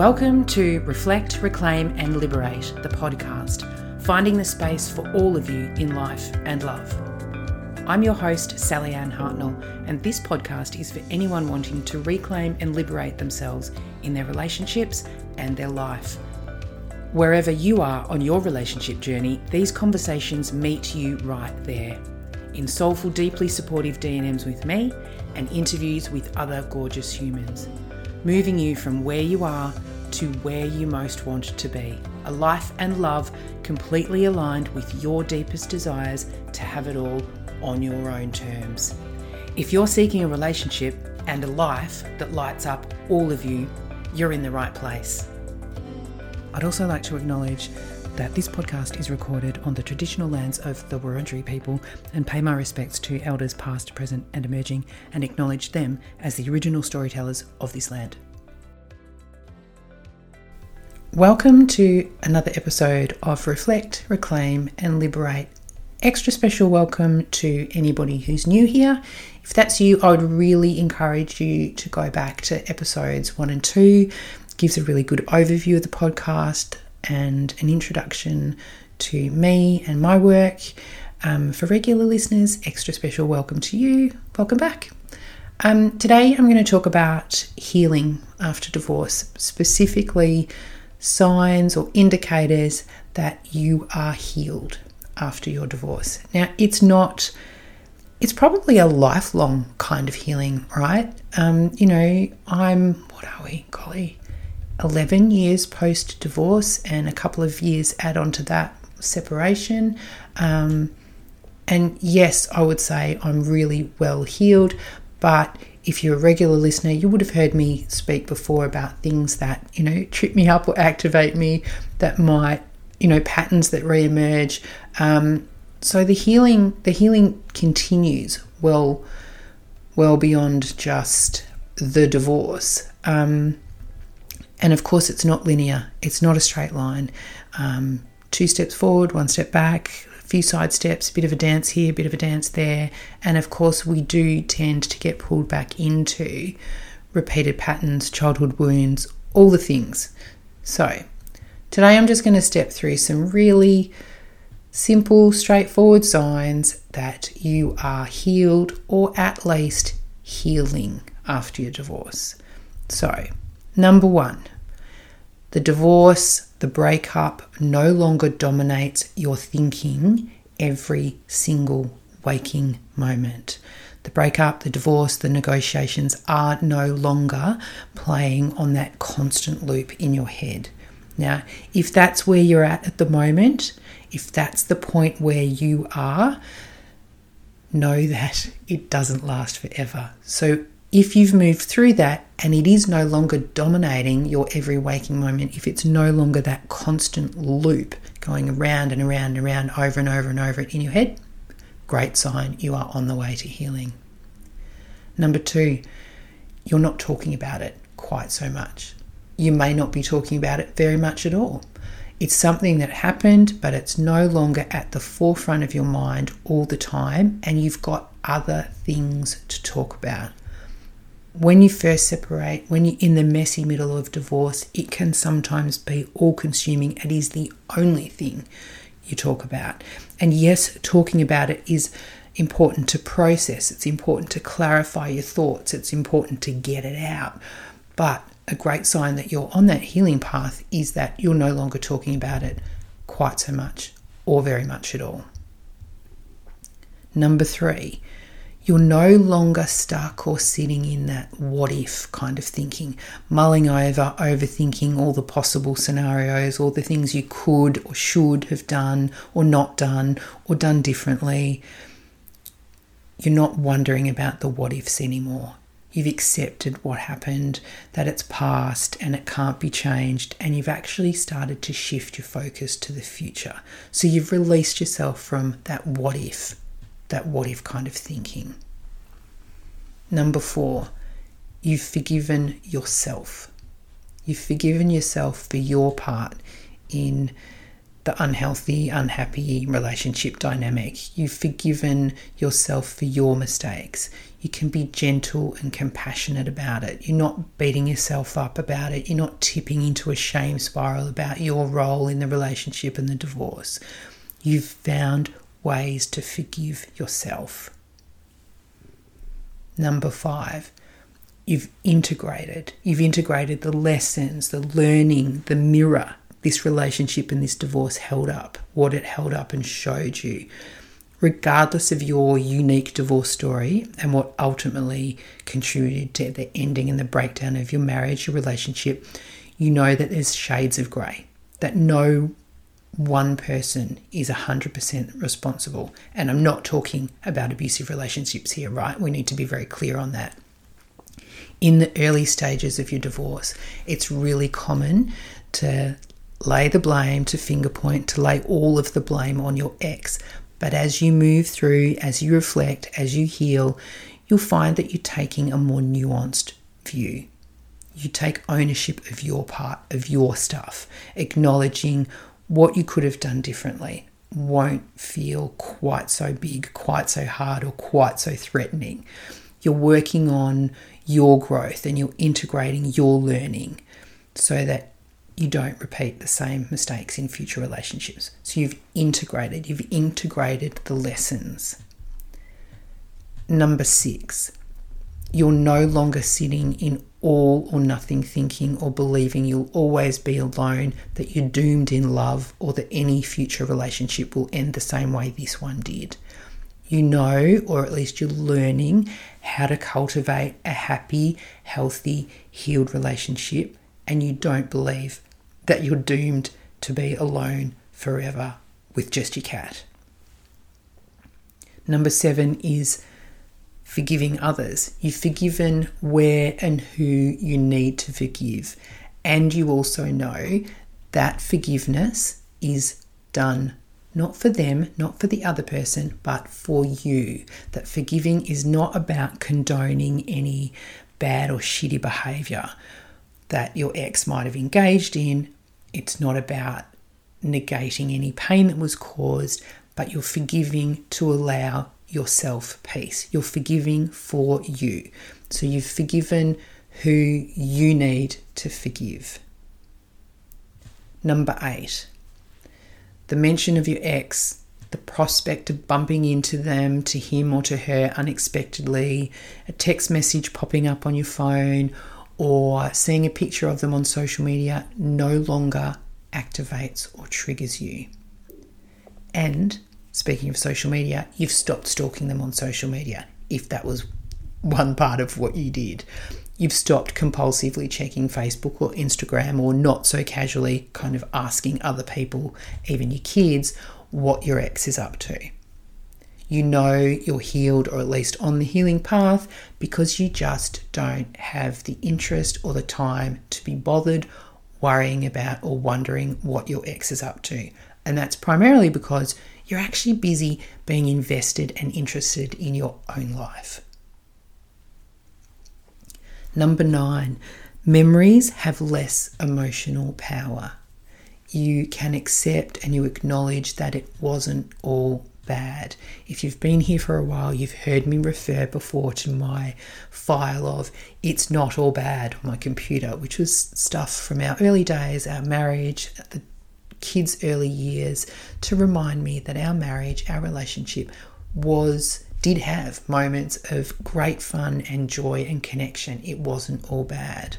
Welcome to Reflect, Reclaim, and Liberate, the podcast, finding the space for all of you in life and love. I'm your host, Sally Ann Hartnell, and this podcast is for anyone wanting to reclaim and liberate themselves in their relationships and their life. Wherever you are on your relationship journey, these conversations meet you right there. In soulful, deeply supportive DMs with me and interviews with other gorgeous humans, moving you from where you are to where you most want to be. A life and love completely aligned with your deepest desires to have it all on your own terms. If you're seeking a relationship and a life that lights up all of you, you're in the right place. I'd also like to acknowledge that this podcast is recorded on the traditional lands of the Wurundjeri people and pay my respects to elders past, present, and emerging and acknowledge them as the original storytellers of this land. Welcome to another episode of Reflect, Reclaim, and Liberate. Extra special welcome to anybody who's new here. If that's you, I would really encourage you to go back to episodes one and two. gives a really good overview of the podcast, and an introduction to me and my work. Um, for regular listeners, extra special welcome to you. Welcome back. Um, today, I'm going to talk about healing after divorce, specifically signs or indicators that you are healed after your divorce. Now, it's not, it's probably a lifelong kind of healing, right? Um, you know, I'm, what are we, golly, 11 years post divorce and a couple of years add on to that separation. Um, and yes, I would say I'm really well healed, but if you're a regular listener, you would have heard me speak before about things that, you know, trip me up or activate me that might, you know, patterns that reemerge. Um, so the healing, the healing continues well, well beyond just the divorce. Um, and of course, it's not linear, it's not a straight line. Um, two steps forward, one step back, few side steps, a bit of a dance here, a bit of a dance there. And of course, we do tend to get pulled back into repeated patterns, childhood wounds, all the things. So, today I'm just going to step through some really simple, straightforward signs that you are healed or at least healing after your divorce. So, Number one, the divorce, the breakup no longer dominates your thinking every single waking moment. The breakup, the divorce, the negotiations are no longer playing on that constant loop in your head. Now, if that's where you're at at the moment, if that's the point where you are, know that it doesn't last forever. So if you've moved through that and it is no longer dominating your every waking moment, if it's no longer that constant loop going around and around and around over and over and over in your head, great sign you are on the way to healing. Number two, you're not talking about it quite so much. You may not be talking about it very much at all. It's something that happened, but it's no longer at the forefront of your mind all the time, and you've got other things to talk about when you first separate, when you're in the messy middle of divorce, it can sometimes be all consuming. It is the only thing you talk about. And yes, talking about it is important to process, it's important to clarify your thoughts, it's important to get it out. But a great sign that you're on that healing path is that you're no longer talking about it quite so much or very much at all. Number three, you're no longer stuck or sitting in that what if kind of thinking, mulling over, overthinking all the possible scenarios, all the things you could or should have done or not done or done differently. You're not wondering about the what ifs anymore. You've accepted what happened, that it's past and it can't be changed, and you've actually started to shift your focus to the future. So you've released yourself from that what if that what if kind of thinking. Number four, you've forgiven yourself. You've forgiven yourself for your part in the unhealthy, unhappy relationship dynamic. You've forgiven yourself for your mistakes. You can be gentle and compassionate about it. You're not beating yourself up about it. You're not tipping into a shame spiral about your role in the relationship and the divorce. You've found ways to forgive yourself. Number five, you've integrated. You've integrated the lessons, the learning, the mirror this relationship and this divorce held up, what it held up and showed you. Regardless of your unique divorce story and what ultimately contributed to the ending and the breakdown of your marriage, your relationship, you know that there's shades of grey, that no one person is 100% responsible. And I'm not talking about abusive relationships here, right? We need to be very clear on that. In the early stages of your divorce, it's really common to lay the blame, to finger point, to lay all of the blame on your ex. But as you move through, as you reflect, as you heal, you'll find that you're taking a more nuanced view. You take ownership of your part, of your stuff, acknowledging what you could have done differently won't feel quite so big, quite so hard, or quite so threatening. You're working on your growth and you're integrating your learning so that you don't repeat the same mistakes in future relationships. So you've integrated, you've integrated the lessons. Number six, you're no longer sitting in all or nothing thinking or believing you'll always be alone, that you're doomed in love, or that any future relationship will end the same way this one did. You know, or at least you're learning, how to cultivate a happy, healthy, healed relationship, and you don't believe that you're doomed to be alone forever with just your cat. Number seven is forgiving others. You've forgiven where and who you need to forgive. And you also know that forgiveness is done not for them, not for the other person, but for you. That forgiving is not about condoning any bad or shitty behavior that your ex might have engaged in. It's not about negating any pain that was caused, but you're forgiving to allow yourself peace. You're forgiving for you. So you've forgiven who you need to forgive. Number eight, the mention of your ex, the prospect of bumping into them, to him or to her unexpectedly, a text message popping up on your phone, or seeing a picture of them on social media no longer activates or triggers you. And speaking of social media, you've stopped stalking them on social media, if that was one part of what you did. You've stopped compulsively checking Facebook or Instagram or not so casually kind of asking other people, even your kids, what your ex is up to you know you're healed or at least on the healing path because you just don't have the interest or the time to be bothered worrying about or wondering what your ex is up to. And that's primarily because you're actually busy being invested and interested in your own life. Number nine, memories have less emotional power. You can accept and you acknowledge that it wasn't all bad. If you've been here for a while, you've heard me refer before to my file of It's Not All Bad on my computer, which was stuff from our early days, our marriage, the kids' early years, to remind me that our marriage, our relationship was did have moments of great fun and joy and connection. It wasn't all bad.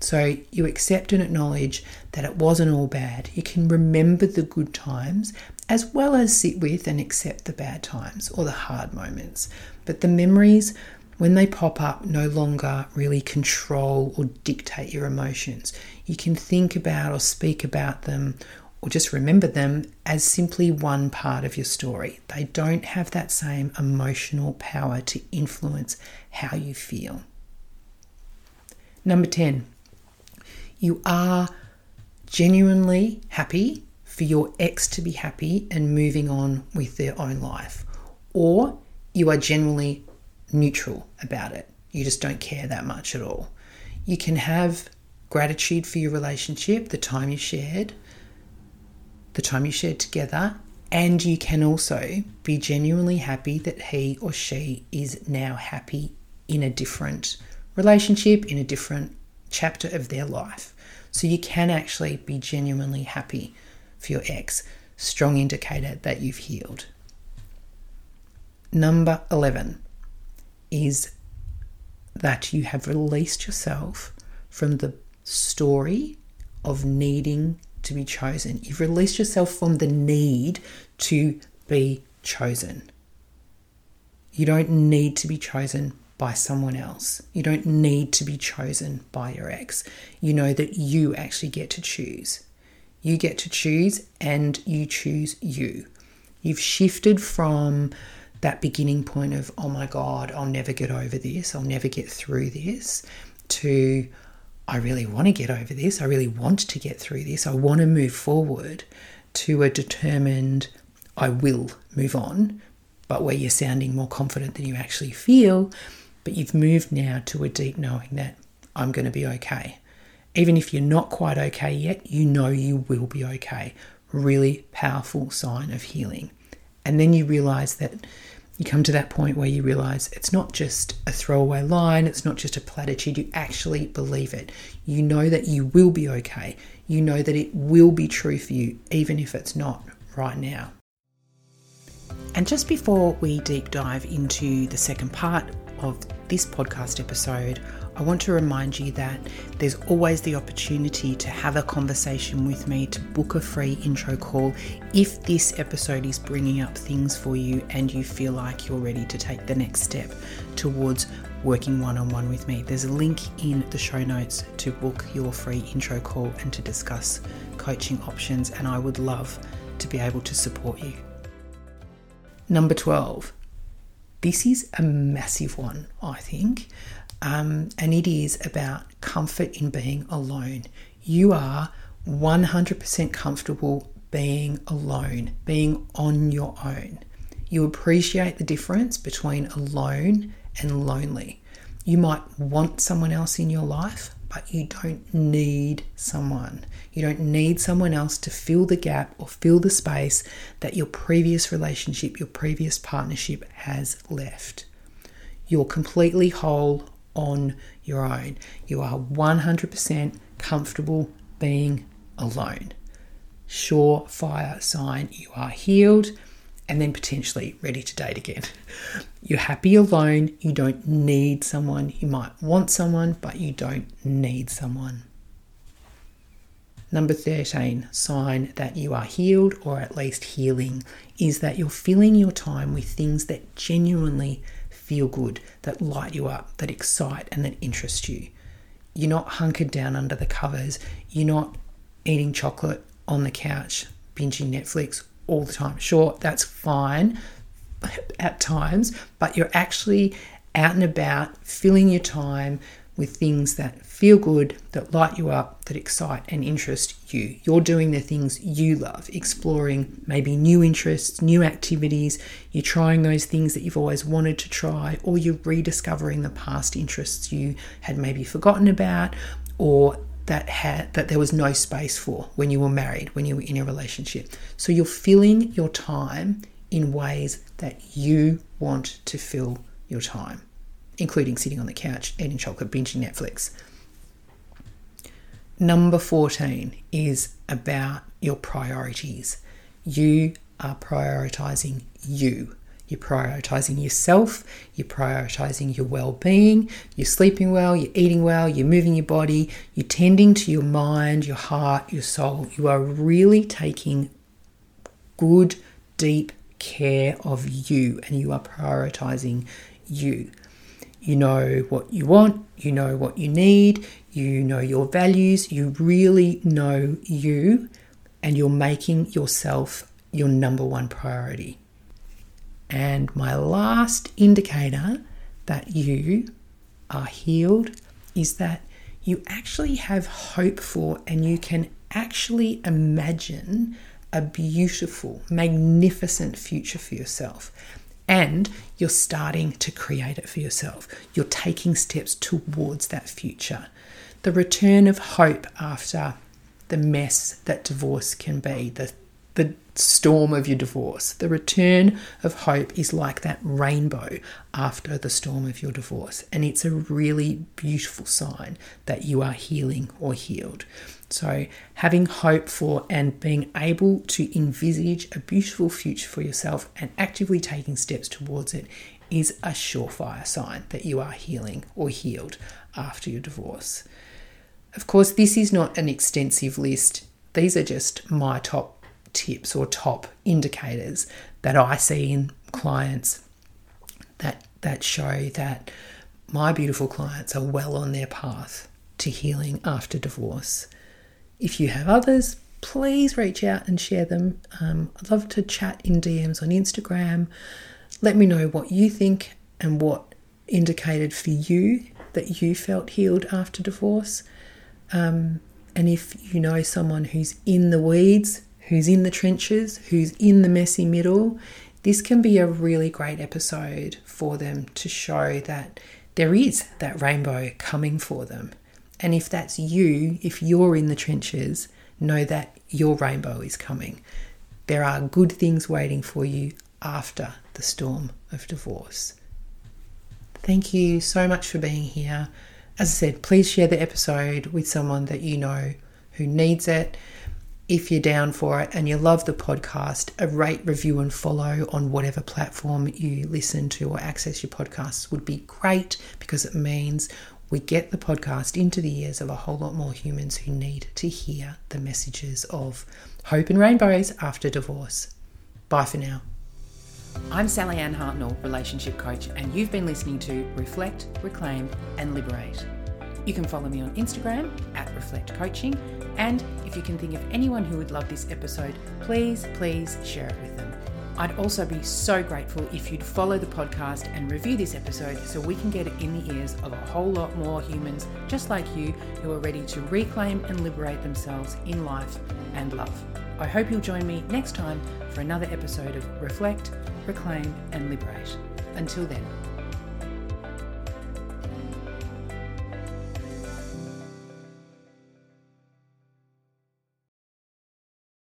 So you accept and acknowledge that it wasn't all bad. You can remember the good times as well as sit with and accept the bad times or the hard moments. But the memories, when they pop up, no longer really control or dictate your emotions. You can think about or speak about them or just remember them as simply one part of your story. They don't have that same emotional power to influence how you feel. Number 10, you are genuinely happy for your ex to be happy and moving on with their own life, or you are generally neutral about it. You just don't care that much at all. You can have gratitude for your relationship, the time you shared, the time you shared together, and you can also be genuinely happy that he or she is now happy in a different relationship, in a different chapter of their life. So you can actually be genuinely happy for your ex. Strong indicator that you've healed. Number 11 is that you have released yourself from the story of needing to be chosen. You've released yourself from the need to be chosen. You don't need to be chosen by someone else. You don't need to be chosen by your ex. You know that you actually get to choose. You get to choose and you choose you. You've shifted from that beginning point of, oh my God, I'll never get over this, I'll never get through this, to, I really want to get over this, I really want to get through this, I want to move forward, to a determined, I will move on, but where you're sounding more confident than you actually feel, but you've moved now to a deep knowing that I'm going to be okay. Even if you're not quite okay yet, you know you will be okay. Really powerful sign of healing. And then you realize that you come to that point where you realize it's not just a throwaway line, it's not just a platitude, you actually believe it. You know that you will be okay. You know that it will be true for you, even if it's not right now. And just before we deep dive into the second part of this podcast episode, I want to remind you that there's always the opportunity to have a conversation with me, to book a free intro call if this episode is bringing up things for you and you feel like you're ready to take the next step towards working one on one with me. There's a link in the show notes to book your free intro call and to discuss coaching options, and I would love to be able to support you. Number 12. This is a massive one, I think. Um, and it is about comfort in being alone. You are 100% comfortable being alone, being on your own. You appreciate the difference between alone and lonely. You might want someone else in your life, but you don't need someone. You don't need someone else to fill the gap or fill the space that your previous relationship, your previous partnership has left. You're completely whole on your own. You are 100% comfortable being alone. Surefire sign you are healed and then potentially ready to date again. You're happy alone. You don't need someone. You might want someone, but you don't need someone. Number 13, sign that you are healed or at least healing, is that you're filling your time with things that genuinely feel good, that light you up, that excite and that interest you. You're not hunkered down under the covers. You're not eating chocolate on the couch, binging Netflix all the time. Sure, that's fine at times, but you're actually out and about, filling your time with things that feel good, that light you up, that excite and interest you. You're doing the things you love, exploring maybe new interests, new activities. You're trying those things that you've always wanted to try, or you're rediscovering the past interests you had maybe forgotten about, or that had that there was no space for when you were married, when you were in a relationship. So you're filling your time in ways that you want to fill your time including sitting on the couch, eating chocolate, binging Netflix. Number 14 is about your priorities. You are prioritizing you. You're prioritizing yourself, you're prioritizing your well being, you're sleeping well, you're eating well, you're moving your body, you're tending to your mind, your heart, your soul. You are really taking good, deep care of you and you are prioritizing you. You know what you want, you know what you need, you know your values, you really know you, and you're making yourself your number one priority. And my last indicator that you are healed is that you actually have hope for and you can actually imagine a beautiful, magnificent future for yourself and you're starting to create it for yourself. You're taking steps towards that future. The return of hope after the mess that divorce can be, the the storm of your divorce. The return of hope is like that rainbow after the storm of your divorce. And it's a really beautiful sign that you are healing or healed. So, having hope for and being able to envisage a beautiful future for yourself and actively taking steps towards it is a surefire sign that you are healing or healed after your divorce. Of course, this is not an extensive list. These are just my top tips or top indicators that I see in clients that that show that my beautiful clients are well on their path to healing after divorce. If you have others, please reach out and share them. Um, I'd love to chat in DMs on Instagram. Let me know what you think and what indicated for you that you felt healed after divorce. Um, and if you know someone who's in the weeds, who's in the trenches, who's in the messy middle, this can be a really great episode for them to show that there is that rainbow coming for them. And if that's you, if you're in the trenches, know that your rainbow is coming. There are good things waiting for you after the storm of divorce. Thank you so much for being here. As I said, please share the episode with someone that you know who needs it. If you're down for it and you love the podcast, a rate, review, and follow on whatever platform you listen to or access your podcasts would be great because it means we get the podcast into the ears of a whole lot more humans who need to hear the messages of hope and rainbows after divorce. Bye for now. I'm Sally Ann Hartnell, relationship coach, and you've been listening to Reflect, Reclaim, and Liberate. You can follow me on Instagram at Reflect Coaching, and if you can think of anyone who would love this episode, please, please share it with them. I'd also be so grateful if you'd follow the podcast and review this episode so we can get it in the ears of a whole lot more humans just like you who are ready to reclaim and liberate themselves in life and love. I hope you'll join me next time for another episode of Reflect, Reclaim, and Liberate. Until then,